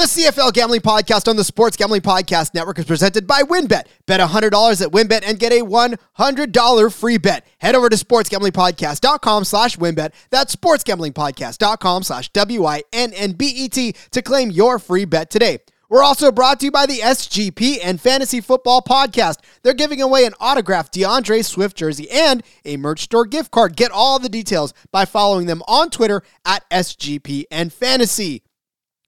The CFL Gambling Podcast on the Sports Gambling Podcast Network is presented by WynnBET. Bet $100 at WynnBET and get a $100 free bet. Head over to sportsgamblingpodcast.com slash WynnBET. That's sportsgamblingpodcast.com slash W-I-N-N-B-E-T to claim your free bet today. We're also brought to you by the SGPN Fantasy Football Podcast. They're giving away an autographed DeAndre Swift jersey and a merch store gift card. Get all the details by following them on Twitter at SGPN Fantasy.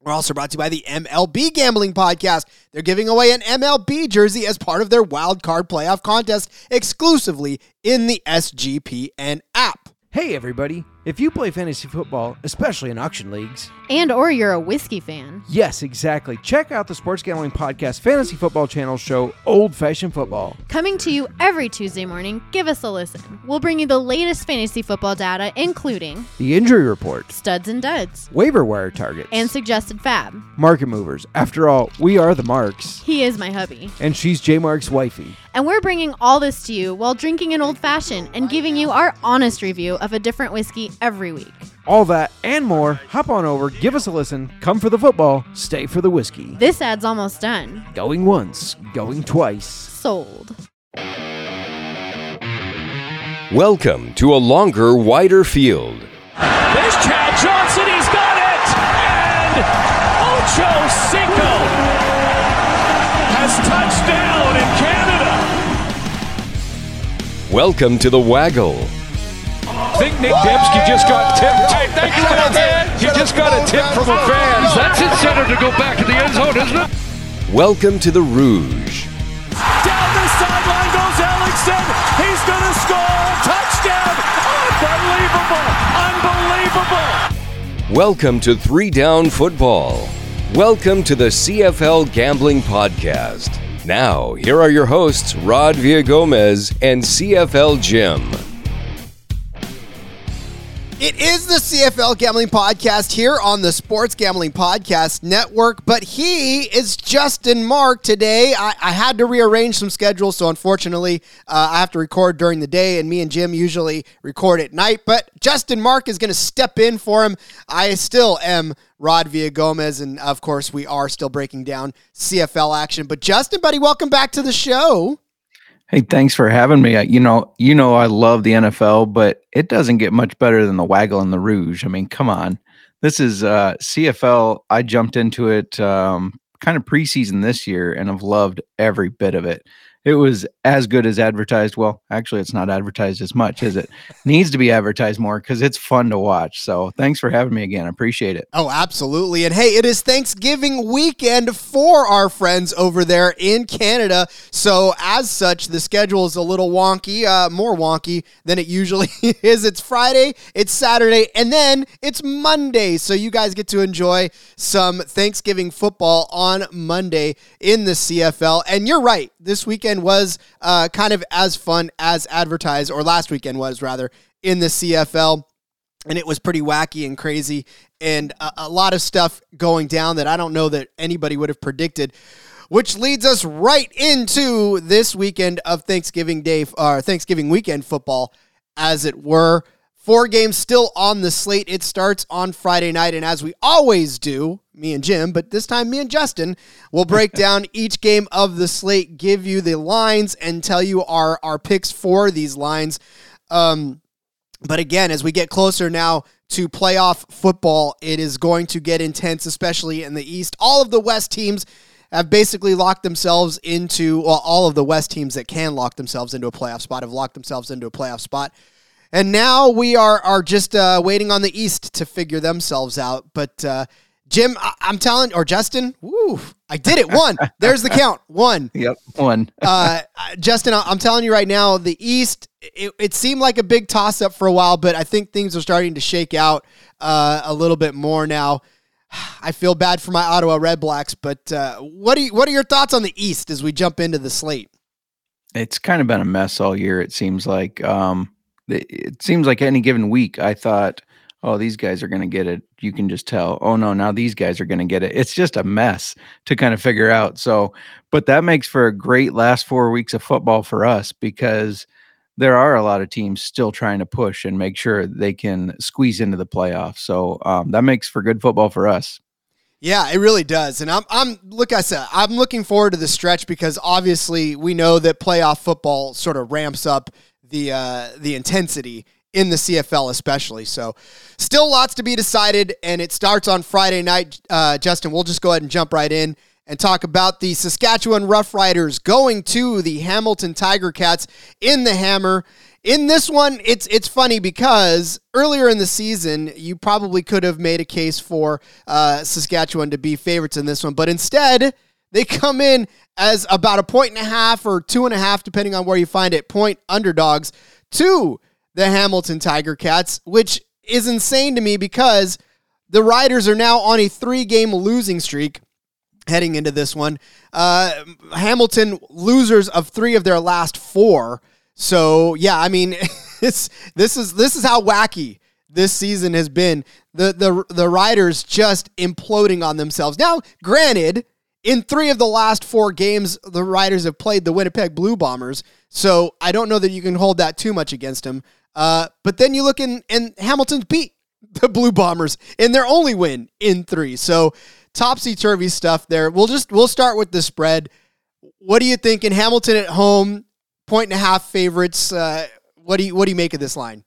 We're also brought to you by the MLB Gambling Podcast. They're giving away an MLB jersey as part of their wild card playoff contest exclusively in the SGPN app. Hey everybody, if you play fantasy football, especially in auction leagues, And or you're a whiskey fan. yes, exactly. Check out the Sports Gambling Podcast Fantasy Football Channel show Old Fashioned Football. Coming to you every Tuesday morning, give us a listen. We'll bring you the latest fantasy football data, including The injury report, studs and duds, waiver wire targets, and suggested fab. market movers. After all, we are the marks. He is my hubby. And she's J Mark's wifey. And we're bringing all this to you while drinking an old fashioned and giving you our honest review of a different whiskey every week. All that and more, hop on over, give us a listen, come for the football, stay for the whiskey. This ad's almost done. Going once, going twice. Sold. Welcome to a longer, wider field. There's Chad Johnson. He's got it. And Ocho Cinco has touched Welcome to the Waggle. I think Nick Dembski just got tipped. Thank you, You just got a tip from a fan. That's it, center to go back to the end zone, isn't it? Welcome to the Rouge. Down the sideline goes Ellingson. He's going to score. Touchdown. Unbelievable. Unbelievable. Welcome to Three Down Football. Welcome to the CFL Gambling Podcast. Now, here are your hosts, Rod Villagomez and CFL Jim. It is the CFL Gambling Podcast here on the Sports Gambling Podcast Network, but he is Justin Mark today. I, I had to rearrange some schedules, so unfortunately, uh, I have to record during the day, and me and Jim usually record at night. But Justin Mark is going to step in for him. I still am Rod Villagomez, and of course, we are still breaking down CFL action. But Justin, buddy, welcome back to the show. Hey, thanks for having me. You know, you know, I love the NFL, but it doesn't get much better than the Waggle and the Rouge. I mean, come on. This is uh, CFL. I jumped into it um, kind of preseason this year, and I've loved every bit of it. It was as good as advertised. Well, actually, it's not advertised as much, is it? Needs to be advertised more because it's fun to watch. So, thanks for having me again. I appreciate it. Oh, absolutely. And hey, it is Thanksgiving weekend for our friends over there in Canada. So, as such, the schedule is a little wonky, uh, more wonky than it usually is. It's Friday, it's Saturday, and then it's Monday. So, you guys get to enjoy some Thanksgiving football on Monday in the CFL. And you're right, this weekend was uh, kind of as fun as advertised, or last weekend was rather, in the CFL and it was pretty wacky and crazy and a, a, lot of stuff going down that I don't know that anybody would have predicted. Which leads us right into this weekend of Thanksgiving Day or Thanksgiving weekend football, as it were. Four games still on the slate. It starts on Friday night, and as we always do, me and Jim, but this time me and Justin will break down each game of the slate, give you the lines, and tell you our our picks for these lines. Um, but again, as we get closer now to playoff football, it is going to get intense, especially in the East. All of the West teams have basically locked themselves into, well, all of the West teams that can lock themselves into a playoff spot have locked themselves into a playoff spot. And now we are are just uh, waiting on the East to figure themselves out. But uh, Jim, I- am telling, or Justin, woo, I did it. One. There's the count. One. Yep, one. uh, Justin, I- I'm telling you right now, the East, it, it seemed like a big toss up for a while, but I think things are starting to shake out uh, a little bit more now. I feel bad for my Ottawa Redblacks, but uh, what do you, what are your thoughts on the East as we jump into the slate? it's kind of been a mess all year. It seems like um, it, it seems like any given week, I thought, oh, these guys are going to get it. You can just tell. Oh no, now these guys are going to get it. It's just a mess to kind of figure out. So, but that makes for a great last four weeks of football for us because there are a lot of teams still trying to push and make sure they can squeeze into the playoffs. So um, that makes for good football for us. Yeah, it really does. And I'm I'm look I said, I'm looking forward to the stretch because obviously we know that playoff football sort of ramps up the uh, the intensity in the CFL especially. So still lots to be decided and it starts on Friday night. Uh, Justin, we'll just go ahead and jump right in and talk about the Saskatchewan Roughriders going to the Hamilton Tiger Cats in the Hammer. In this one, it's it's funny because earlier in the season, you probably could have made a case for uh, Saskatchewan to be favorites in this one, but instead they come in as about a point and a half or two and a half, depending on where you find it, point underdogs to the Hamilton Tiger Cats, which is insane to me because the Riders are now on a three game losing streak heading into this one. Uh, Hamilton losers of three of their last four. So yeah, I mean, it's this is this is how wacky this season has been. The the the riders just imploding on themselves. Now, granted, in three of the last four games, the Riders have played the Winnipeg Blue Bombers. So I don't know that you can hold that too much against them. Uh, but then you look in, and Hamilton's beat the Blue Bombers in their only win in three. So topsy turvy stuff there. We'll just we'll start with the spread. What do you think in Hamilton at home? Point and a half favorites. Uh, what do you what do you make of this line?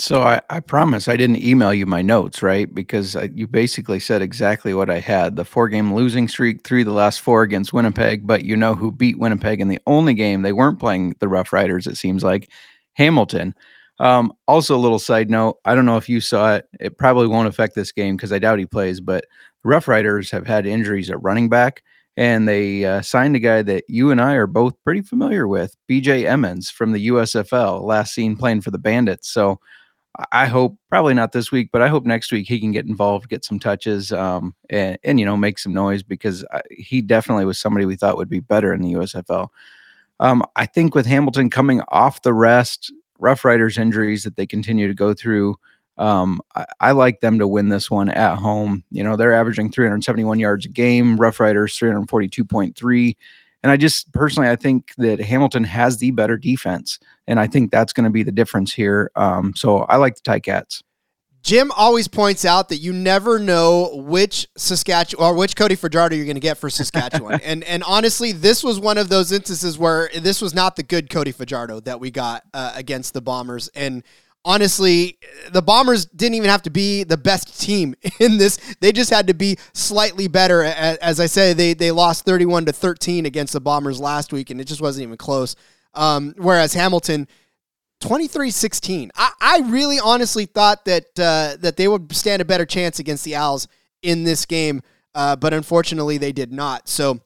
So I, I promise I didn't email you my notes, right? Because I, you basically said exactly what I had. The four game losing streak, three the last four against Winnipeg, but you know who beat Winnipeg in the only game they weren't playing the Rough Riders, it seems like Hamilton. Um, also, a little side note I don't know if you saw it. It probably won't affect this game because I doubt he plays, but the Rough Riders have had injuries at running back, and they uh, signed a guy that you and I are both pretty familiar with, BJ Emmons from the USFL, last seen playing for the Bandits. So I hope, probably not this week, but I hope next week he can get involved, get some touches, um, and, and, you know, make some noise because I, he definitely was somebody we thought would be better in the USFL. Um, I think with Hamilton coming off the rest, Rough Riders injuries that they continue to go through, um, I, I, like them to win this one at home. You know, they're averaging 371 yards a game, Rough Riders 342.3. And I just personally, I think that Hamilton has the better defense. And I think that's going to be the difference here. Um, so I like the Ticats. Jim always points out that you never know which Saskatchewan or which Cody Fajardo you're going to get for Saskatchewan. and and honestly, this was one of those instances where this was not the good Cody Fajardo that we got uh, against the Bombers. And honestly, the Bombers didn't even have to be the best team in this. They just had to be slightly better. As I say, they they lost 31 to 13 against the Bombers last week, and it just wasn't even close. Um, whereas Hamilton 23-16. I, I really honestly thought that uh, that they would stand a better chance against the Als in this game, uh, but unfortunately they did not. So,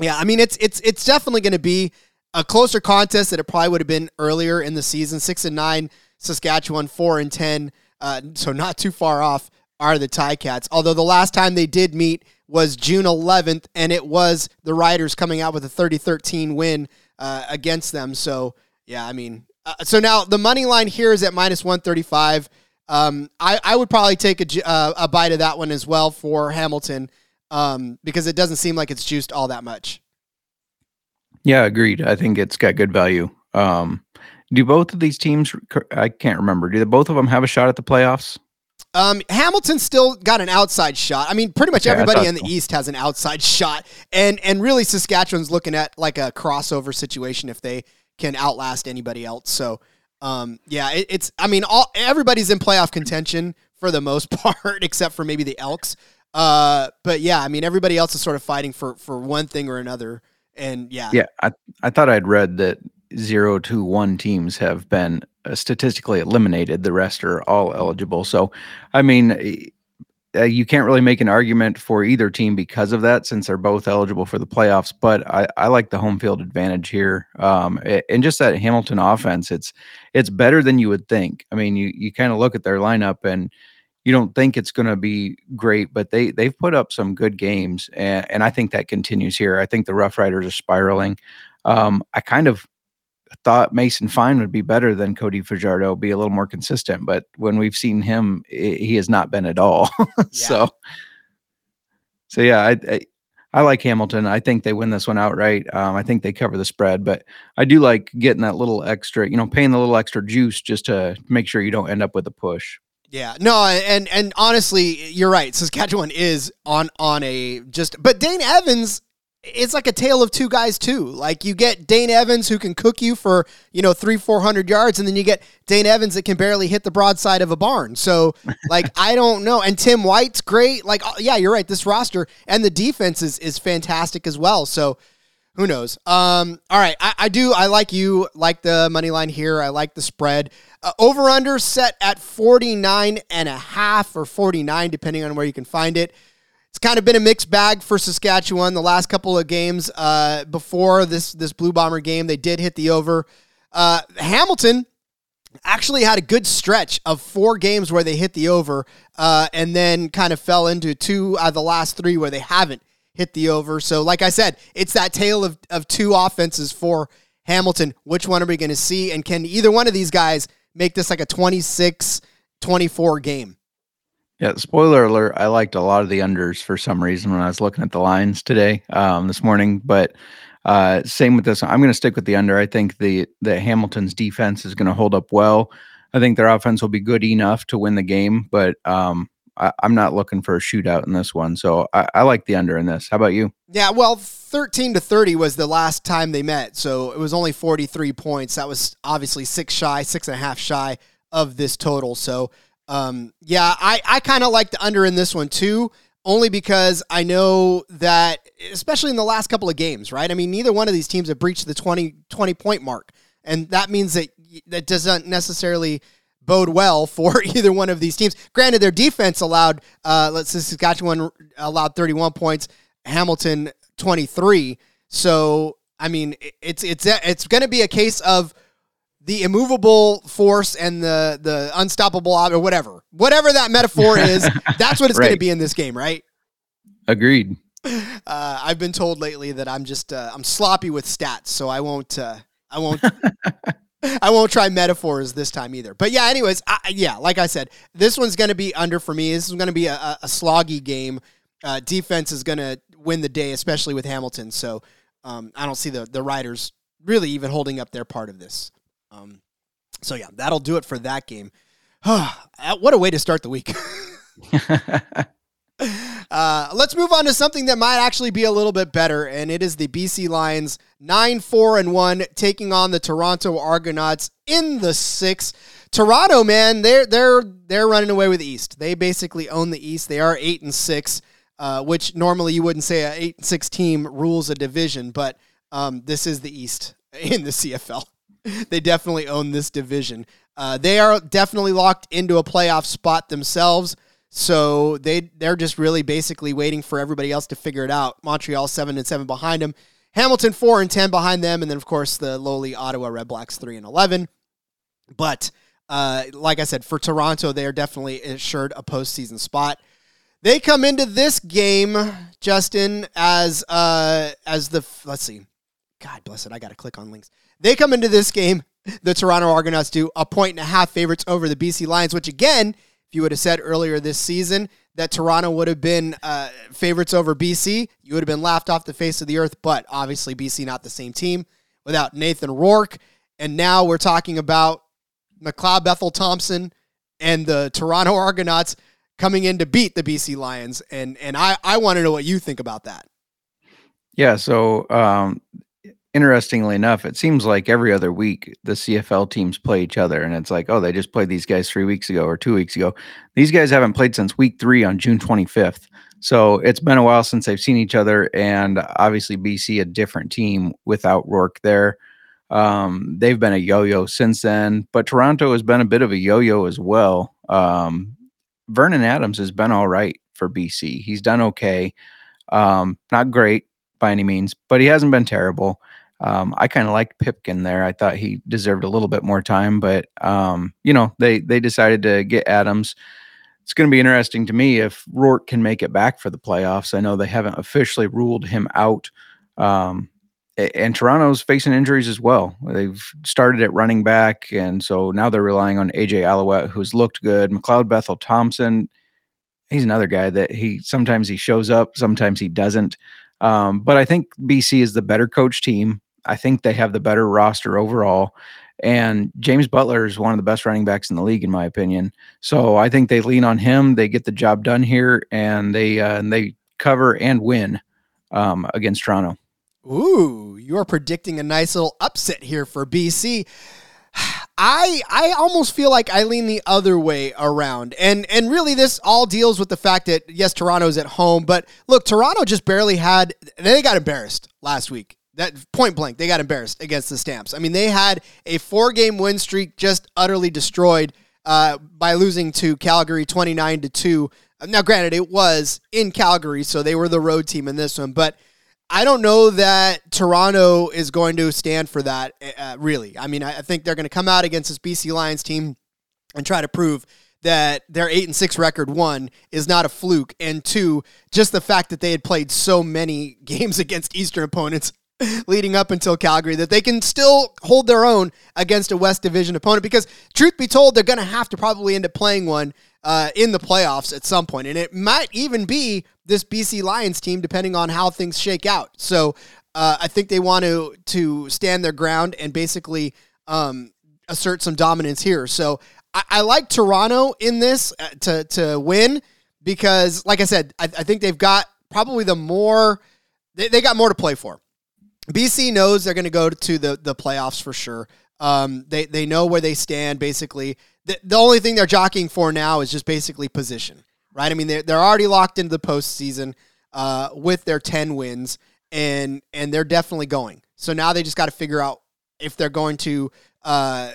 yeah, I mean it's it's it's definitely going to be a closer contest that it probably would have been earlier in the season. Six and nine, Saskatchewan four and ten, uh, so not too far off are the Ticats. Although the last time they did meet was June 11th, and it was the Riders coming out with a 30-13 win uh, against them. So yeah, I mean uh, so now the money line here is at minus 135. Um, I, I would probably take a, uh, a bite of that one as well for Hamilton um, because it doesn't seem like it's juiced all that much. Yeah, agreed. I think it's got good value. Um, do both of these teams, I can't remember, do both of them have a shot at the playoffs? Um, Hamilton still got an outside shot. I mean, pretty much everybody in the so. East has an outside shot, and and really Saskatchewan's looking at like a crossover situation if they can outlast anybody else. So, um, yeah, it, it's. I mean, all everybody's in playoff contention for the most part, except for maybe the Elks. Uh, but yeah, I mean, everybody else is sort of fighting for for one thing or another. And yeah, yeah, I I thought I'd read that zero to one teams have been uh, statistically eliminated. The rest are all eligible. So, I mean, uh, you can't really make an argument for either team because of that, since they're both eligible for the playoffs. But I, I like the home field advantage here, um, and just that Hamilton offense. It's it's better than you would think. I mean, you you kind of look at their lineup and you don't think it's going to be great, but they they've put up some good games, and, and I think that continues here. I think the Rough Riders are spiraling. Um, I kind of thought Mason Fine would be better than Cody Fajardo, be a little more consistent. But when we've seen him, he has not been at all. so, so yeah, I, I, I like Hamilton. I think they win this one outright. Um, I think they cover the spread, but I do like getting that little extra, you know, paying the little extra juice just to make sure you don't end up with a push. Yeah, no, and and honestly, you're right. Saskatchewan is on on a just, but Dane Evans, it's like a tale of two guys too. Like you get Dane Evans who can cook you for you know three four hundred yards, and then you get Dane Evans that can barely hit the broadside of a barn. So like I don't know. And Tim White's great. Like uh, yeah, you're right. This roster and the defense is is fantastic as well. So who knows? Um, all right, I, I, do. I like you. Like the money line here. I like the spread. Uh, over under set at 49 and a half or 49, depending on where you can find it. It's kind of been a mixed bag for Saskatchewan the last couple of games. Uh, before this this Blue Bomber game, they did hit the over. Uh, Hamilton actually had a good stretch of four games where they hit the over, uh, and then kind of fell into two out of the last three where they haven't hit the over. So, like I said, it's that tale of, of two offenses for Hamilton. Which one are we going to see? And can either one of these guys make this like a 26 24 game? Yeah, spoiler alert, I liked a lot of the unders for some reason when I was looking at the lines today, um, this morning. But uh, same with this. I'm going to stick with the under. I think the the Hamilton's defense is going to hold up well. I think their offense will be good enough to win the game, but um, I, am not looking for a shootout in this one. So I, I, like the under in this. How about you? Yeah, well, 13 to 30 was the last time they met. So it was only 43 points. That was obviously six shy, six and a half shy of this total. So um, yeah, I, I kind of like the under in this one too, only because I know that, especially in the last couple of games, right? I mean, neither one of these teams have breached the 20, 20 point mark. And that means that that doesn't necessarily bode well for either one of these teams. Granted, their defense allowed, uh, let's say Saskatchewan allowed 31 points, Hamilton 23. So, I mean, it's it's it's going to be a case of the immovable force and the the unstoppable or whatever, whatever that metaphor is. that's what it's right. going to be in this game, right? Agreed. Uh, I've been told lately that I'm just uh, I'm sloppy with stats, so I won't uh, I won't I won't try metaphors this time either. But yeah, anyways, I, yeah, like I said, this one's going to be under for me. This is going to be a, a, sloggy game. Uh, defense is going to win the day, especially with Hamilton. So um, I don't see the the Riders really even holding up their part of this. Um, so yeah, that'll do it for that game. what a way to start the week. Uh, let's move on to something that might actually be a little bit better, and it is the BC Lions nine four and one taking on the Toronto Argonauts in the six. Toronto, man, they're they're they're running away with the East. They basically own the East. They are eight and six, uh, which normally you wouldn't say a eight and six team rules a division, but um, this is the East in the CFL. they definitely own this division. Uh, they are definitely locked into a playoff spot themselves. So they they're just really basically waiting for everybody else to figure it out. Montreal seven and seven behind them, Hamilton four and ten behind them, and then of course the lowly Ottawa Redblacks three and eleven. But uh, like I said, for Toronto, they are definitely assured a postseason spot. They come into this game, Justin, as uh, as the let's see, God bless it, I got to click on links. They come into this game, the Toronto Argonauts do a point and a half favorites over the BC Lions, which again if you would have said earlier this season that Toronto would have been uh, favorites over BC, you would have been laughed off the face of the earth. But obviously, BC not the same team without Nathan Rourke. And now we're talking about McLeod Bethel Thompson and the Toronto Argonauts coming in to beat the BC Lions. And and I, I want to know what you think about that. Yeah, so um, interestingly enough, it seems like every other week the CFL teams play each other, and it's like, oh, they just played these guys three weeks ago or two weeks ago. These guys haven't played since week three on June 25th. So it's been a while since they've seen each other, and obviously BC a different team without Rourke there. Um, they've been a yo-yo since then, but Toronto has been a bit of a yo-yo as well. Um, Vernon Adams has been all right for BC. He's done okay, um, not great by any means, but he hasn't been terrible. Um, I kind of liked Pipkin there. I thought he deserved a little bit more time, but um, you know they they decided to get Adams. It's going to be interesting to me if Rourke can make it back for the playoffs. I know they haven't officially ruled him out, um, and Toronto's facing injuries as well. They've started at running back, and so now they're relying on AJ Ouellette, who's looked good. McLeod Bethel Thompson, he's another guy that he sometimes he shows up, sometimes he doesn't. Um, but I think BC is the better coach team. I think they have the better roster overall. And James Butler is one of the best running backs in the league, in my opinion. So I think they lean on him. They get the job done here, and they uh, and they cover and win um, against Toronto. Ooh, you are predicting a nice little upset here for BC. I I almost feel like I lean the other way around. And and really this all deals with the fact that yes, Toronto's at home, but look, Toronto just barely had they got embarrassed last week. That point blank, they got embarrassed against the Stamps. I mean, they had a four-game win streak just utterly destroyed uh, by losing to Calgary 29 to 2. Now, granted, it was in Calgary, so they were the road team in this one, but I don't know that Toronto is going to stand for that, uh, really. I mean, I, I think they're going to come out against this BC Lions team and try to prove that their 8 and 6 record, one, is not a fluke, and two, just the fact that they had played so many games against Eastern opponents leading up until Calgary that they can still hold their own against a West Division opponent because, truth be told, they're going to have to probably end up playing one uh, in the playoffs at some point. And it might even be this BC Lions team, depending on how things shake out. So uh, I think they want to, to stand their ground and basically um, assert some dominance here. So I, I like Toronto in this uh, to, to win because, like I said, I, I think they've got probably the more. They, they got more to play for. BC knows they're going to go to the the playoffs for sure. Um, they they know where they stand. Basically, the, the only thing they're jockeying for now is just basically position, right? I mean, they're they're already locked into the postseason uh, with their ten wins, and and they're definitely going. So now they just got to figure out if they're going to uh,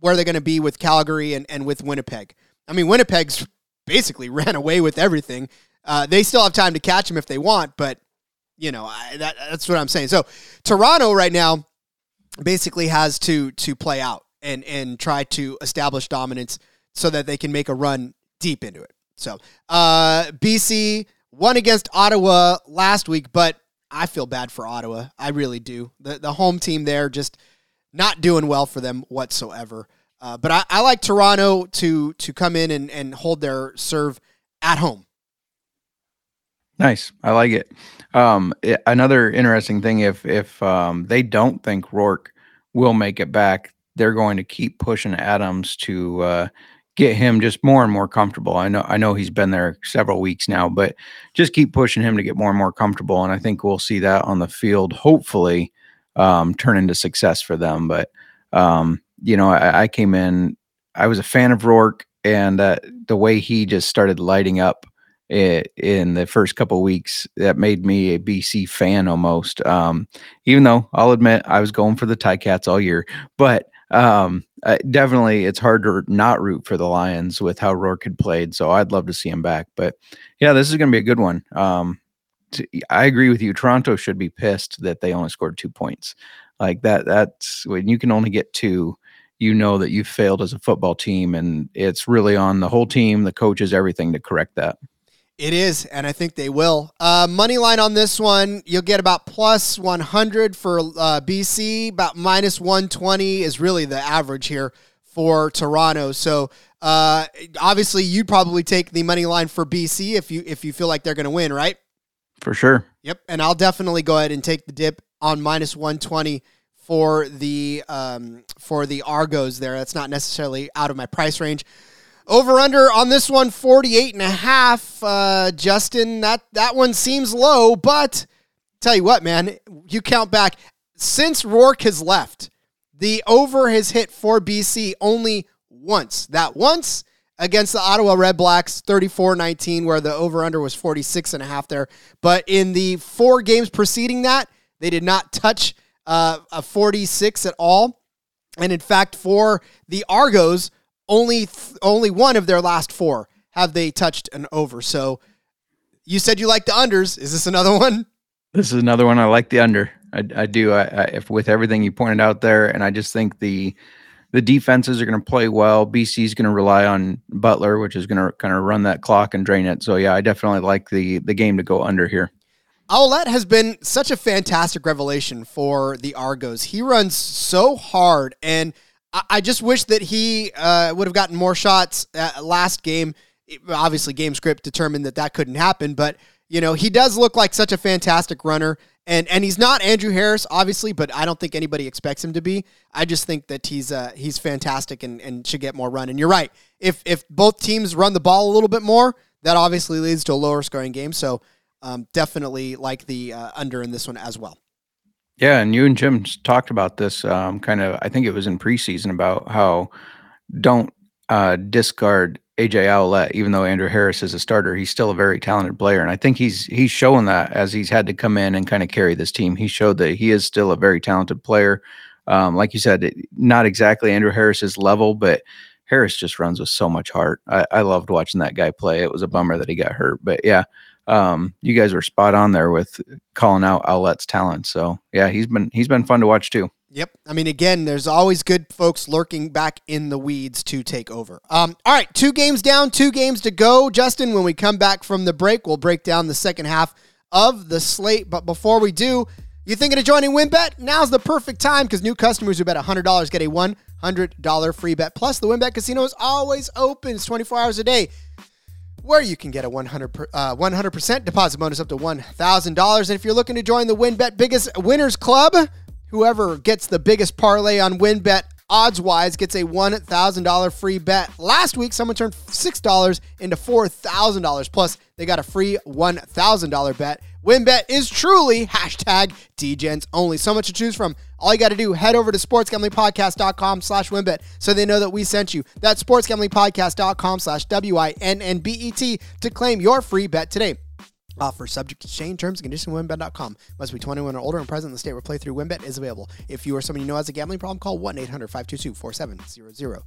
where they're going to be with Calgary and and with Winnipeg. I mean, Winnipeg's basically ran away with everything. Uh, they still have time to catch them if they want, but you know, I, that, that's what I'm saying. So Toronto right now basically has to to play out and and try to establish dominance so that they can make a run deep into it. So uh, BC won against Ottawa last week, but I feel bad for Ottawa. I really do. The the home team there just not doing well for them whatsoever. Uh, but I, I like Toronto to to come in and, and hold their serve at home. Nice. I like it. Um, it, another interesting thing, if if um, they don't think Rourke will make it back, they're going to keep pushing Adams to uh, get him just more and more comfortable. I know I know he's been there several weeks now, but just keep pushing him to get more and more comfortable, and I think we'll see that on the field. Hopefully, um, turn into success for them. But um, you know, I, I, came in, I was a fan of Rourke, and uh, the way he just started lighting up in the first couple weeks that made me a BC fan almost. Um, even though I'll admit I was going for the Ticats all year, but um, definitely it's hard to not root for the Lions with how Rourke had played. So I'd love to see him back. But yeah, this is going to be a good one. Um, to, I agree with you. Toronto should be pissed that they only scored two points. Like that. That's when you can only get two. You know that you failed as a football team, and it's really on the whole team, the coaches, everything to correct that. It is, and I think they will. Uh, money line on this one, you'll get about plus 100 for uh, BC. About minus 120 is really the average here for Toronto. So uh, obviously, you'd probably take the money line for BC if you if you feel like they're going to win, right? For sure. Yep, and I'll definitely go ahead and take the dip on minus 120 for the um, for the Argos. There, that's not necessarily out of my price range. Over under on this one, 48 and a half. Uh, Justin, that, that one seems low, but tell you what, man, you count back. Since Rourke has left, the over has hit for BC only once. That once against the Ottawa Redblacks, 34-19, where the over-under was 46 and a half there. But in the four games preceding that, they did not touch uh, a 46 at all. And in fact, for the Argos, only th- only one of their last four have they touched an over. So you said you like the unders. Is this another one? This is another one. I like the under. I, I do. I, I, if with everything you pointed out there, and I just think the the defenses are going to play well. BC is going to rely on Butler, which is going to kind of run that clock and drain it. So yeah, I definitely like the the game to go under here. Ouellette has been such a fantastic revelation for the Argos. He runs so hard and I just wish that he uh, would have gotten more shots last game. Obviously, game script determined that that couldn't happen, but You know, he does look like such a fantastic runner. And, and he's not Andrew Harris, obviously, but I don't think anybody expects him to be. I just think that he's uh, he's fantastic and, and should get more run. And you're right. If if both teams run the ball a little bit more, that obviously leads to a lower scoring game. So um, definitely like the uh, under in this one as well. Yeah, and you and Jim talked about this um, kind of. I think it was in preseason about how don't uh, discard AJ Ouellette, even though Andrew Harris is a starter, he's still a very talented player, and I think he's he's shown that as he's had to come in and kind of carry this team. He showed that he is still a very talented player. Um, like you said, not exactly Andrew Harris's level, but Harris just runs with so much heart. I, I loved watching that guy play. It was a bummer that he got hurt, but yeah, um, you guys are spot on there with calling out Ouellette's talent. So yeah, he's been he's been fun to watch too. Yep. I mean, again, there's always good folks lurking back in the weeds to take over. Um, all right, two games down, two games to go. Justin, when we come back from the break, we'll break down the second half of the slate. But before we do, you thinking of joining WynnBET? Now's the perfect time because new customers who bet $100 get a $100 free bet. Plus, the WynnBET Casino is always open. It's 24 hours a day where you can get a 100 uh, 100% deposit bonus up to $1,000. And if you're looking to join the WynnBET Biggest Winners Club, Whoever gets the biggest parlay on WynnBET odds wise gets a $1,000 free bet. Last week, someone turned $6 into $4,000. Plus, they got a free $1,000 bet. WynnBET is truly hashtag DGens only. So much to choose from. All you got to do, head over to sportsgamblingpodcast.com slash WynnBET so they know that we sent you. That's sportsgamblingpodcast.com slash W-I-N-N-B-E-T to claim your free bet today. Offer subject to change terms and conditions wynnbet.com. Must be 21 or older and present in the state where playthrough WynnBET is available. If you or someone you know has a gambling problem, call 1 800 522 4700.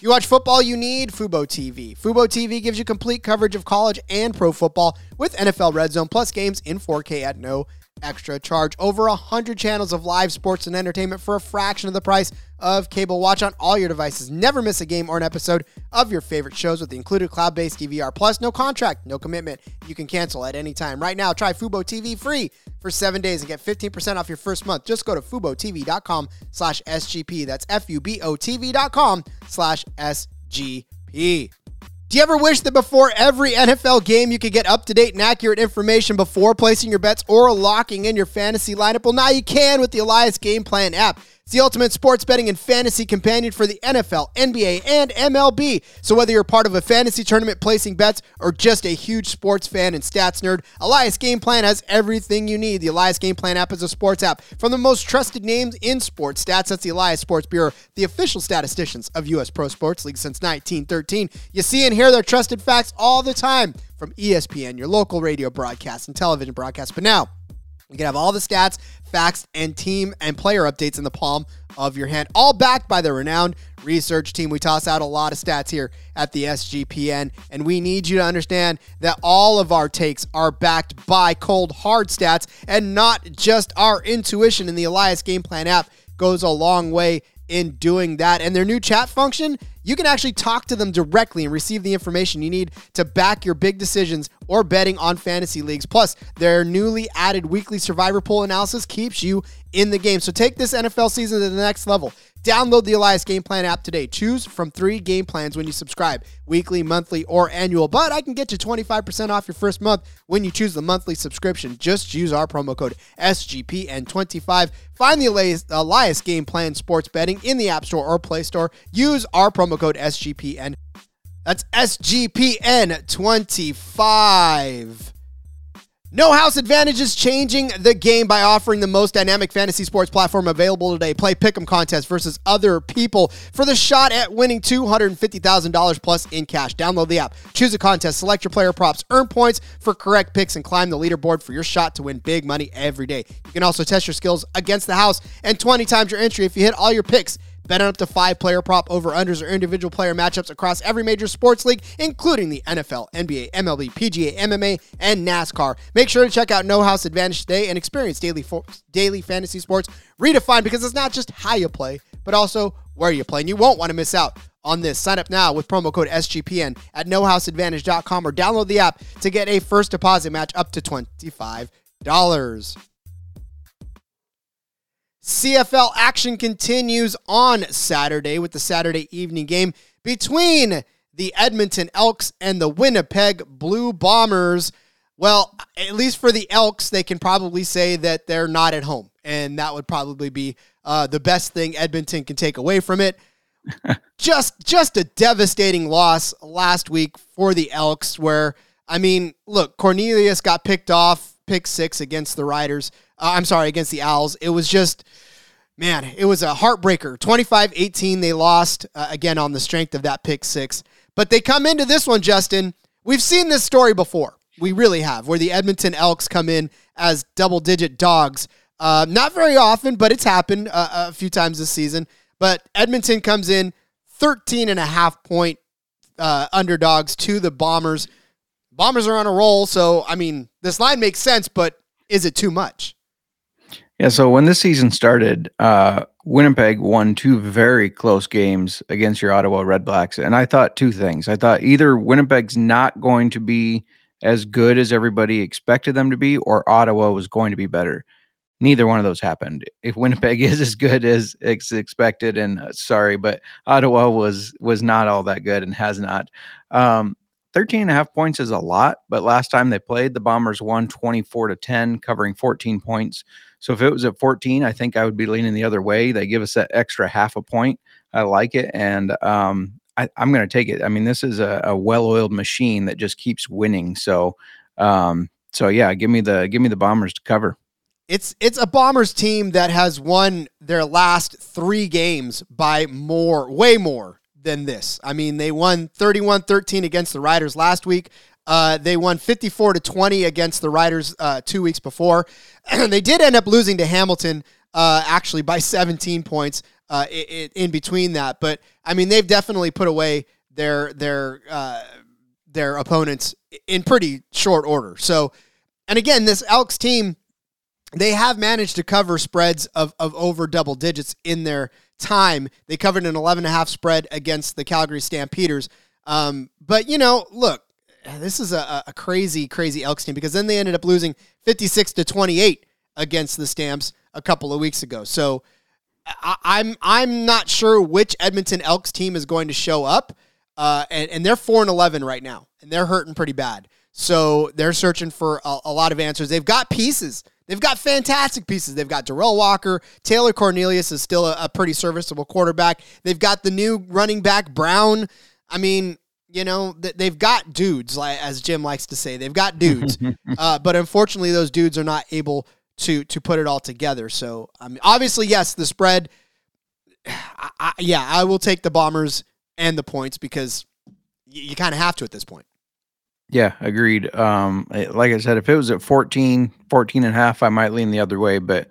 You watch football, you need Fubo TV. Fubo TV gives you complete coverage of college and pro football with NFL Red Zone plus games in 4K at no extra charge. Over 100 channels of live sports and entertainment for a fraction of the price of cable. Watch on all your devices. Never miss a game or an episode of your favorite shows with the included cloud based DVR. Plus, no contract, no commitment. You can cancel at any time. Right now, try Fubo TV free for seven days and get 15% off your first month. Just go to FuboTV.com slash SGP. That's F U B O TV.com slash SGP. Do you ever wish that before every NFL game you could get up to date and accurate information before placing your bets or locking in your fantasy lineup? Well, now you can with the Elias Game Plan app. It's the ultimate sports betting and fantasy companion for the NFL, NBA, and MLB. So whether you're part of a fantasy tournament placing bets or just a huge sports fan and stats nerd, Elias Game Plan has everything you need. The Elias Game Plan app is a sports app from the most trusted names in sports stats. That's the Elias Sports Bureau, the official statisticians of U.S. Pro Sports League since 1913. You see and hear their trusted facts all the time from ESPN, your local radio broadcast and television broadcast. But now, you can have all the stats, facts, and team and player updates in the palm of your hand, all backed by the renowned research team. We toss out a lot of stats here at the SGPN, and we need you to understand that all of our takes are backed by cold, hard stats and not just our intuition. And the Elias Game Plan app goes a long way in doing that. And their new chat function, you can actually talk to them directly and receive the information you need to back your big decisions or betting on fantasy leagues. Plus, their newly added weekly survivor pool analysis keeps you in the game. So take this NFL season to the next level. Download the Elias Game Plan app today. Choose from three game plans when you subscribe weekly, monthly, or annual. But I can get you 25% off your first month when you choose the monthly subscription. Just use our promo code SGPN25. Find the Elias Game Plan Sports Betting in the App Store or Play Store. Use our promo code SGPN. That's SGPN25. No House Advantage is changing the game by offering the most dynamic fantasy sports platform available today. Play Pick'em contest versus other people for the shot at winning $250,000 plus in cash. Download the app, choose a contest, select your player props, earn points for correct picks, and climb the leaderboard for your shot to win big money every day. You can also test your skills against the house and 20 times your entry if you hit all your picks. Bet on up to five player prop over unders or individual player matchups across every major sports league, including the NFL, NBA, MLB, PGA, MMA, and NASCAR. Make sure to check out No House Advantage today and experience daily fo- daily fantasy sports redefined because it's not just how you play, but also where you play. And you won't want to miss out on this. Sign up now with promo code SGPN at nohouseadvantage.com or download the app to get a first deposit match up to $25. CFL action continues on Saturday with the Saturday evening game between the Edmonton Elks and the Winnipeg Blue Bombers. Well, at least for the Elks, they can probably say that they're not at home, and that would probably be uh, the best thing Edmonton can take away from it. just, just a devastating loss last week for the Elks. Where I mean, look, Cornelius got picked off, pick six against the Riders. Uh, I'm sorry, against the Als. It was just man, it was a heartbreaker. 25 18, they lost uh, again on the strength of that pick six. But they come into this one, Justin. We've seen this story before. We really have, where the Edmonton Elks come in as double digit dogs. Uh, not very often, but it's happened uh, a few times this season. But Edmonton comes in 13 and a half point uh, underdogs to the Bombers. Bombers are on a roll. So, I mean, this line makes sense, but is it too much? Yeah, so when this season started, uh, Winnipeg won two very close games against your Ottawa Redblacks. And I thought two things. I thought either Winnipeg's not going to be as good as everybody expected them to be, or Ottawa was going to be better. Neither one of those happened. If Winnipeg is as good as expected, and uh, sorry, but Ottawa was was not all that good and has not. Um, 13 and a half points is a lot, but last time they played, the Bombers won 24 to 10, covering 14 points. So if it was at 14, I think I would be leaning the other way. They give us that extra half a point. I like it. And um, I, am going to take it. I mean, this is a, a well-oiled machine that just keeps winning. So, um, so yeah, give me the give me the Bombers to cover. It's it's a Bombers team that has won their last three games by more, way more than this. I mean, they won 31-13 against the Riders last week. Uh, they won 54 to 20 against the Riders uh, two weeks before. they did end up losing to Hamilton uh, actually by 17 points uh, in, in, between that. But I mean, they've definitely put away their their uh, their opponents in pretty short order. So, and again, this Elks team, they have managed to cover spreads of, of over double digits in their time. They covered an 11 and a half spread against the Calgary Stampeders. Um, but you know, look, this is a, a crazy, crazy Elks team because then they ended up losing 56 to 28 against the Stamps a couple of weeks ago. So I, I'm I'm not sure which Edmonton Elks team is going to show up, uh, and and they're four and eleven right now, and they're hurting pretty bad. So they're searching for a, a lot of answers. They've got pieces. They've got fantastic pieces. They've got Derel Walker. Taylor Cornelius is still a, a pretty serviceable quarterback. They've got the new running back Brown. I mean, you know, they've got dudes, like as Jim likes to say, they've got dudes. uh, but unfortunately, those dudes are not able to to put it all together. So, I mean, obviously, yes, the spread. I, I, yeah, I will take the Bombers and the points because you, you kind of have to at this point. Yeah, agreed. Um, like I said, if it was at 14, 14 and a half, I might lean the other way, but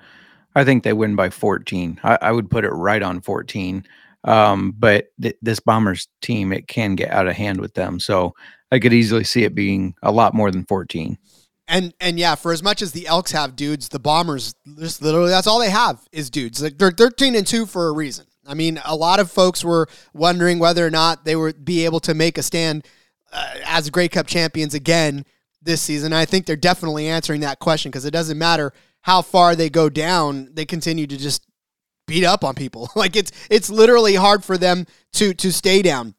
I think they win by 14. I, I would put it right on 14. Um, but th- this Bombers team, it can get out of hand with them. So I could easily see it being a lot more than 14. And and yeah, for as much as the Elks have dudes, the Bombers just literally that's all they have is dudes. Like they're 13 and 2 for a reason. I mean, a lot of folks were wondering whether or not they would be able to make a stand uh, as Grey Cup champions again this season. I think they're definitely answering that question because it doesn't matter how far they go down, they continue to just beat up on people. like it's it's literally hard for them to to stay down.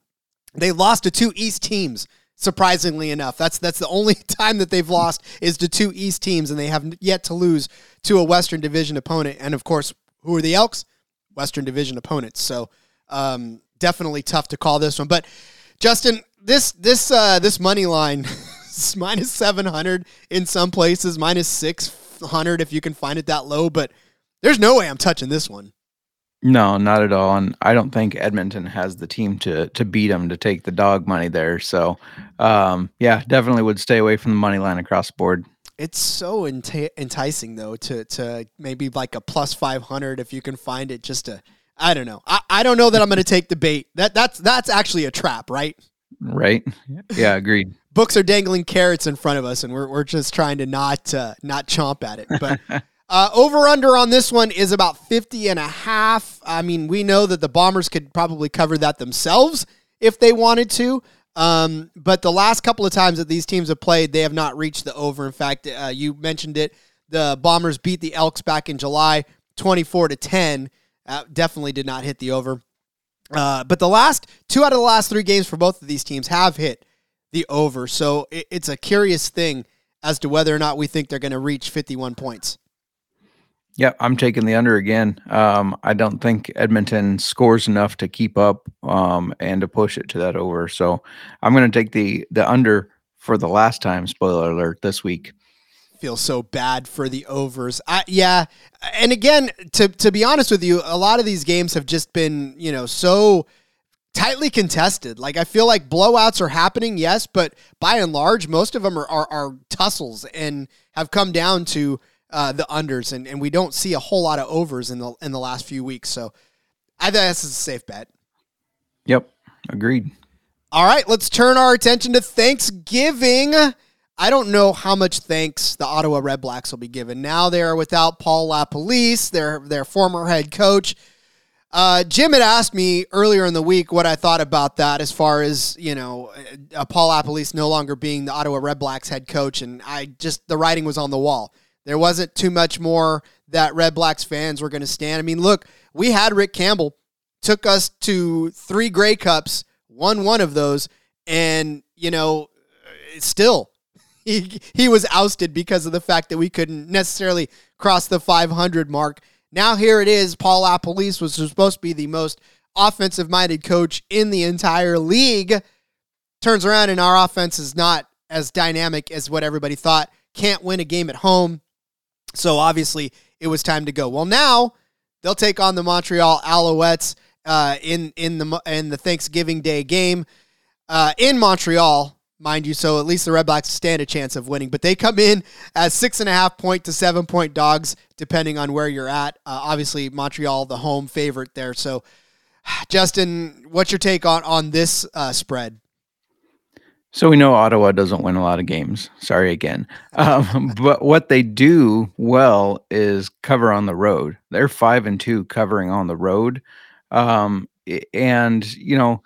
They lost to two East teams surprisingly enough. That's that's the only time that they've lost is to two East teams, and they have yet to lose to a Western Division opponent. And of course, who are the Elks? Western Division opponents. So um, definitely tough to call this one. But Justin, this this uh, this money line is minus seven hundred in some places, minus six hundred if you can find it that low. But there's no way I'm touching this one. No, not at all. And I don't think Edmonton has the team to to beat them to take the dog money there. So, um, yeah, definitely would stay away from the money line across the board. It's so enti- enticing though to to maybe like a plus five hundred if you can find it. Just to I don't know. I, I don't know that I'm going to take the bait. That that's that's actually a trap, right? Right. Yeah, agreed. Books are dangling carrots in front of us, and we're we're just trying to not uh, not chomp at it. But Uh, over under on this one is about 50 and a half. I mean, we know that the Bombers could probably cover that themselves if they wanted to. Um, but the last couple of times that these teams have played, they have not reached the over. In fact, uh, you mentioned it. The Bombers beat the Elks back in July, 24 to 10. Uh, definitely did not hit the over. Uh, but the last two out of the last three games for both of these teams have hit the over. So it, it's a curious thing as to whether or not we think they're going to reach 51 points. Yeah, I'm taking the under again. Um, I don't think Edmonton scores enough to keep up um, and to push it to that over. So I'm going to take the the under for the last time. Spoiler alert this week. Feel so bad for the overs. I, yeah, and again, to to be honest with you, a lot of these games have just been you know so tightly contested. Like I feel like blowouts are happening, yes, but by and large, most of them are are, are tussles and have come down to uh, the unders, and, and we don't see a whole lot of overs in the in the last few weeks. So I think this is a safe bet. Yep, agreed. All right, let's turn our attention to Thanksgiving. I don't know how much thanks the Ottawa Redblacks will be given. Now they are without Paul LaPolice, their their former head coach. Uh, Jim had asked me earlier in the week what I thought about that, as far as you know, uh, Paul LaPolice no longer being the Ottawa Redblacks head coach, and I just the writing was on the wall. There wasn't too much more that Redblacks fans were going to stand. I mean, look, we had Rick Campbell, took us to three Grey Cups, won one of those, and, you know, still, he, he was ousted because of the fact that we couldn't necessarily cross the 500 mark. Now here it is. Paul LaPolice was supposed to be the most offensive minded coach in the entire league. Turns around and our offense is not as dynamic as what everybody thought. Can't win a game at home. So obviously it was time to go. Well, now they'll take on the Montreal Alouettes uh, in in the in the Thanksgiving Day game uh, in Montreal, mind you. So at least the Redblacks stand a chance of winning. But they come in as six and a half point to seven point dogs, depending on where you're at. Uh, obviously, Montreal the home favorite there. So, Justin, what's your take on on this uh, spread? So we know Ottawa doesn't win a lot of games. Sorry again. Um, but what they do well is cover on the road. They're five and two covering on the road. Um, and, you know,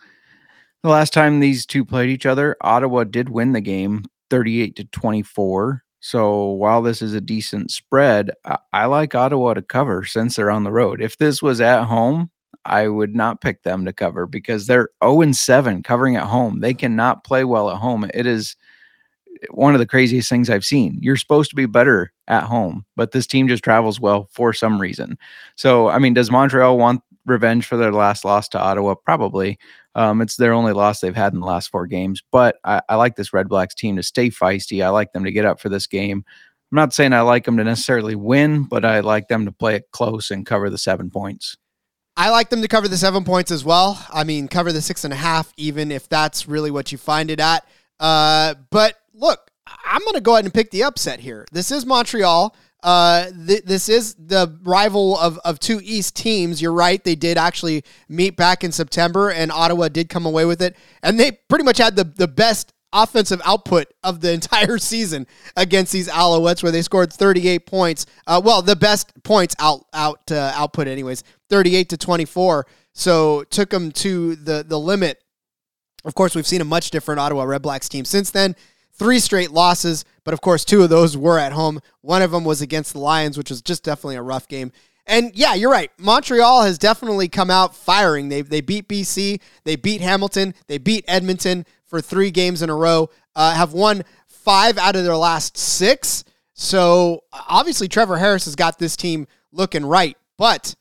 the last time these two played each other, Ottawa did win the game 38 to 24. So while this is a decent spread, I, I like Ottawa to cover since they're on the road. If this was at home, I would not pick them to cover because they're 0 and 7 covering at home. They cannot play well at home. It is one of the craziest things I've seen. You're supposed to be better at home, but this team just travels well for some reason. So, I mean, does Montreal want revenge for their last loss to Ottawa? Probably. Um, it's their only loss they've had in the last four games. But I, I like this Redblacks team to stay feisty. I like them to get up for this game. I'm not saying I like them to necessarily win, but I like them to play it close and cover the seven points. I like them to cover the seven points as well. I mean, cover the six and a half, even if that's really what you find it at. Uh, but look, I'm going to go ahead and pick the upset here. This is Montreal. Uh, th- this is the rival of, of two East teams. You're right. They did actually meet back in September, and Ottawa did come away with it. And they pretty much had the, the best offensive output of the entire season against these Alouettes, where they scored 38 points. Uh, well, the best points out out uh, output, anyways, 38 to 24. So took them to the the limit. Of course, we've seen a much different Ottawa Redblacks team since then. Three straight losses, but of course, two of those were at home. One of them was against the Lions, which was just definitely a rough game. And yeah, you're right. Montreal has definitely come out firing. They they beat BC, they beat Hamilton, they beat Edmonton for three games in a row. Uh, have won five out of their last six. So obviously, Trevor Harris has got this team looking right. But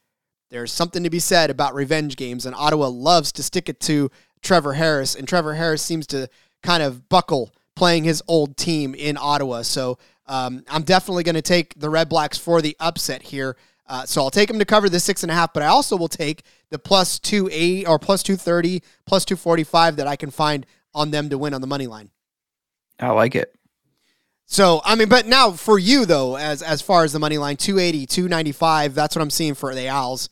there's something to be said about revenge games, and Ottawa loves to stick it to Trevor Harris, and Trevor Harris seems to kind of buckle playing his old team in Ottawa. So um, I'm definitely going to take the Redblacks for the upset here. Uh, so I'll take them to cover the six and a half, but I also will take the plus two eight or plus two thirty, plus two forty five that I can find on them to win on the money line. I like it. So I mean, but now for you though, as as far as the money line, 280, 295, that's what I'm seeing for the Als.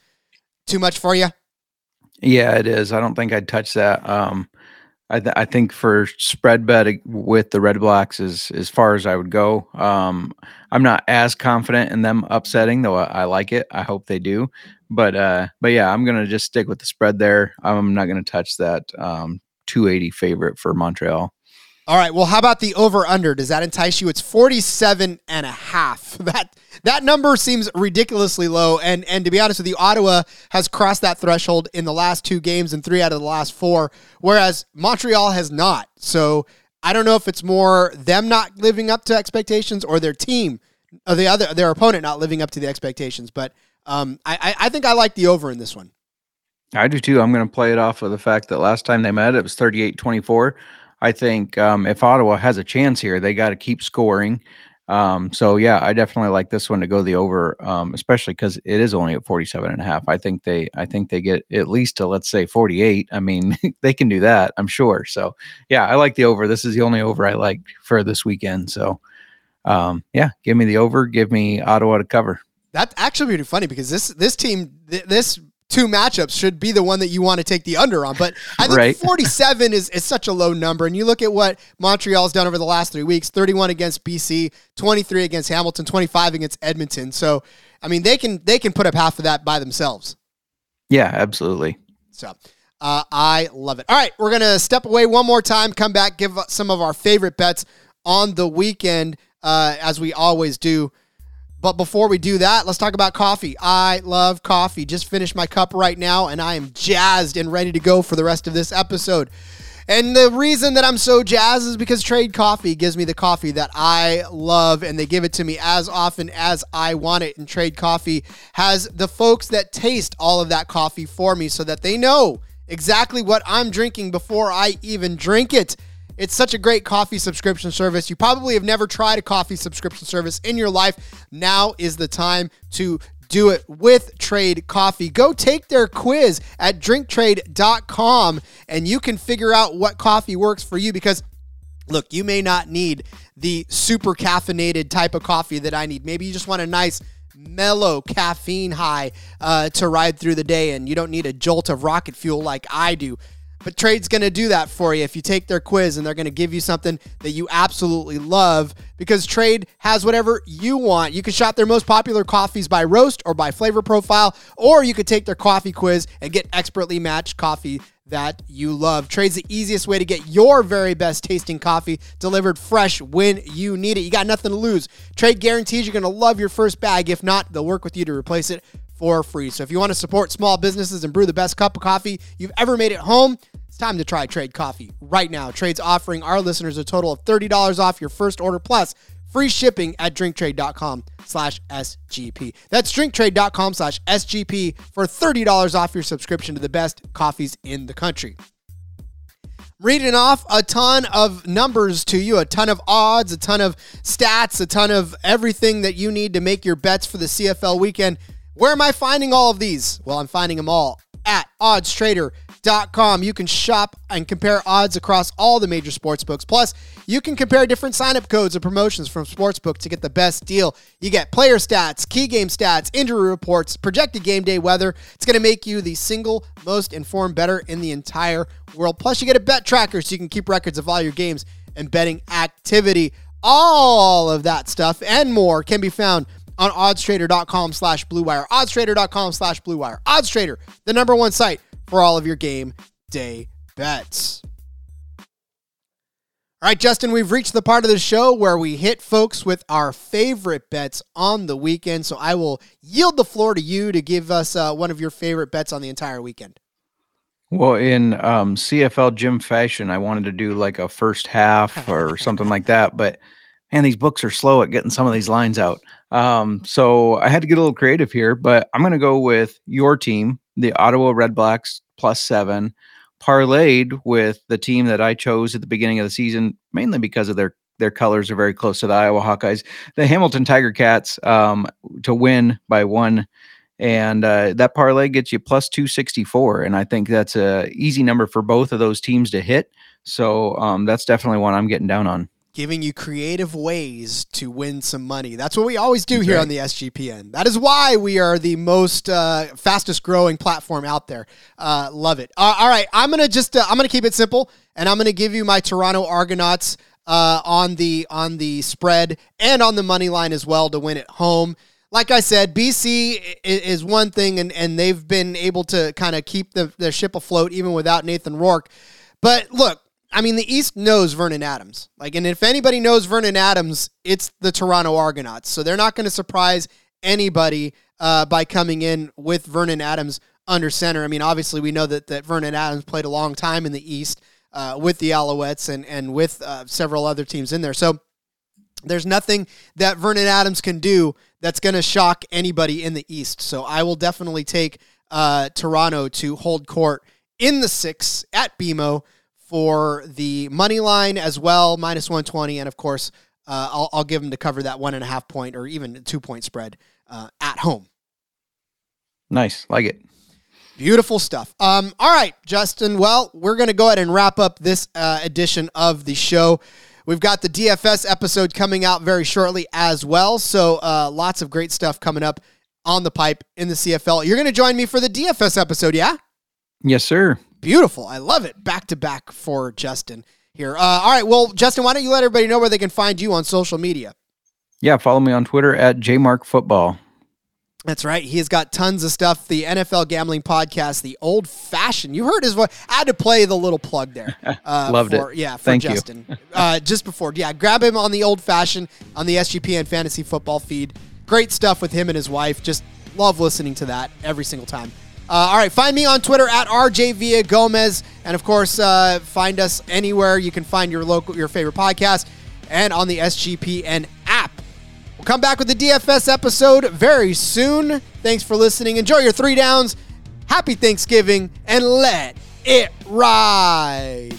Too much for you? Yeah, it is. I don't think I'd touch that. Um, I, th- I think for spread bet with the Redblacks is as far as I would go. Um, I'm not as confident in them upsetting, though. I, I like it. I hope they do. But uh, but yeah, I'm gonna just stick with the spread there. I'm not gonna touch that um, 280 favorite for Montreal. All right. Well, how about the over under? Does that entice you? It's 47 and a half. That that number seems ridiculously low and and to be honest with you, Ottawa has crossed that threshold in the last two games and 3 out of the last 4, whereas Montreal has not. So, I don't know if it's more them not living up to expectations or their team, or the other their opponent not living up to the expectations. But um, I, I I think I like the over in this one. I do too. I'm going to play it off of the fact that last time they met, it was 38 24. I think um, if Ottawa has a chance here, they got to keep scoring. Um, so yeah, I definitely like this one to go the over, um, especially because it is only at 47 and a half. I think they, I think they get at least to let's say 48. I mean, they can do that, I'm sure. So yeah, I like the over. This is the only over I like for this weekend. So um, yeah, give me the over. Give me Ottawa to cover. That's actually pretty funny because this this team th- this two matchups should be the one that you want to take the under on. But I think Right. 47 is, is such a low number. And you look at what Montreal's done over the last three weeks 31 against BC, 23 against Hamilton, 25 against Edmonton. So, I mean, they can they can put up half of that by themselves. Yeah, absolutely. So uh, I love it. All right, we're gonna step away one more time, come back, give some of our favorite bets on the weekend, uh, as we always do. But before we do that, let's talk about coffee. I love coffee. Just finished my cup right now, and I am jazzed and ready to go for the rest of this episode. And the reason that I'm so jazzed is because Trade Coffee gives me the coffee that I love, and they give it to me as often as I want it. And Trade Coffee has the folks that taste all of that coffee for me so that they know exactly what I'm drinking before I even drink it. It's such a great coffee subscription service. You probably have never tried a coffee subscription service in your life. Now is the time to do it with Trade Coffee. Go take their quiz at drinktrade.com and you can figure out what coffee works for you because look, you may not need the super caffeinated type of coffee that I need. Maybe you just want a nice mellow caffeine high uh, to ride through the day and you don't need a jolt of rocket fuel like I do. But Trade's going to do that for you if you take their quiz and they're going to give you something that you absolutely love because Trade has whatever you want. You can shop their most popular coffees by roast or by flavor profile, or you could take their coffee quiz and get expertly matched coffee that you love. Trade's the easiest way to get your very best tasting coffee delivered fresh when you need it. You got nothing to lose. Trade guarantees you're going to love your first bag. If not, they'll work with you to replace it for free. So if you want to support small businesses and brew the best cup of coffee you've ever made at home, it's time to try Trade Coffee right now. Trade's offering our listeners a total of $30 off your first order plus free shipping at drinktrade.com slash SGP. That's drinktrade.com slash SGP for $30 off your subscription to the best coffees in the country. Reading off a ton of numbers to you, a ton of odds, a ton of stats, a ton of everything that you need to make your bets for the CFL weekend. Where am I finding all of these? Well, I'm finding them all at oddstrader.com. You can shop and compare odds across all the major sports books. Plus, you can compare different sign-up codes and promotions from Sportsbook to get the best deal. You get player stats, key game stats, injury reports, projected game day weather. It's going to make you the single most informed better in the entire world. Plus, you get a bet tracker so you can keep records of all your games and betting activity. All of that stuff and more can be found on oddstrader.com slash blue wire. Oddstrader.com slash blue wire. Oddstrader the number one site for all of your game day bets. All right justin we've reached the part of the show where we hit folks with our favorite bets on the weekend. So i will yield the floor to you to give us uh, one of your favorite bets on the entire weekend. Well, in um, CFL Jim fashion, I wanted to do like a first half or something like that, but man, these books are slow at getting some of these lines out. Um, so I had to get a little creative here, but I'm going to go with your team, the Ottawa Redblacks plus seven, parlayed with the team that I chose at the beginning of the season, mainly because of their their colors are very close to the Iowa Hawkeyes, the Hamilton Tiger Cats, um, to win by one and uh, that parlay gets you plus 264 and i think that's a easy number for both of those teams to hit. So um, that's definitely one i'm getting down on giving you creative ways to win some money. That's what we always do here on the SGPN. That is why we are the most uh, fastest growing platform out there. Uh, love it. Uh, all right, I'm gonna just uh, I'm gonna keep it simple, and I'm gonna give you my Toronto Argonauts uh, on the on the spread and on the money line as well to win at home. Like I said, BC is one thing, and, and they've been able to kind of keep the, their ship afloat even without Nathan Rourke. But look, I mean, the East knows Vernon Adams. Like, and if anybody knows Vernon Adams, it's the Toronto Argonauts. So they're not going to surprise anybody uh, by coming in with Vernon Adams under center. I mean, obviously, we know that, that Vernon Adams played a long time in the East. uh, with the Alouettes and and with uh, several other teams in there. So there's nothing that Vernon Adams can do that's going to shock anybody in the East. So I will definitely take uh, Toronto to hold court in the six at BMO for the money line as well, minus 120. And of course, uh, I'll, I'll, give them to cover that one and a half point or even two point spread uh, at home. Nice. Like it. Beautiful stuff. Um, all right, Justin. Well, we're going to go ahead and wrap up this uh, edition of the show. We've got the DFS episode coming out very shortly as well. So uh, lots of great stuff coming up on the pipe in the CFL. You're going to join me for the DFS episode, yeah? Yes, sir. Beautiful. I love it. Back to back for Justin here. Uh, all right. Well, Justin, why don't you let everybody know where they can find you on social media? Yeah, follow me on Twitter at jmarkfootball. That's right. He has got tons of stuff. The NFL gambling podcast, the old fashioned. You heard his voice. I had to play the little plug there. Uh, Loved for, it. Yeah, for Thank Justin. uh, just before, yeah, grab him on the old fashioned on the SGPN fantasy football feed. Great stuff with him and his wife. Just love listening to that every single time. Uh, all right, find me on Twitter at RJ Villagomez, and of course, uh, find us anywhere you can find your local, your favorite podcast, and on the SGPN app. We'll come back with the DFS episode very soon. Thanks for listening. Enjoy your three downs. Happy Thanksgiving, and let it ride.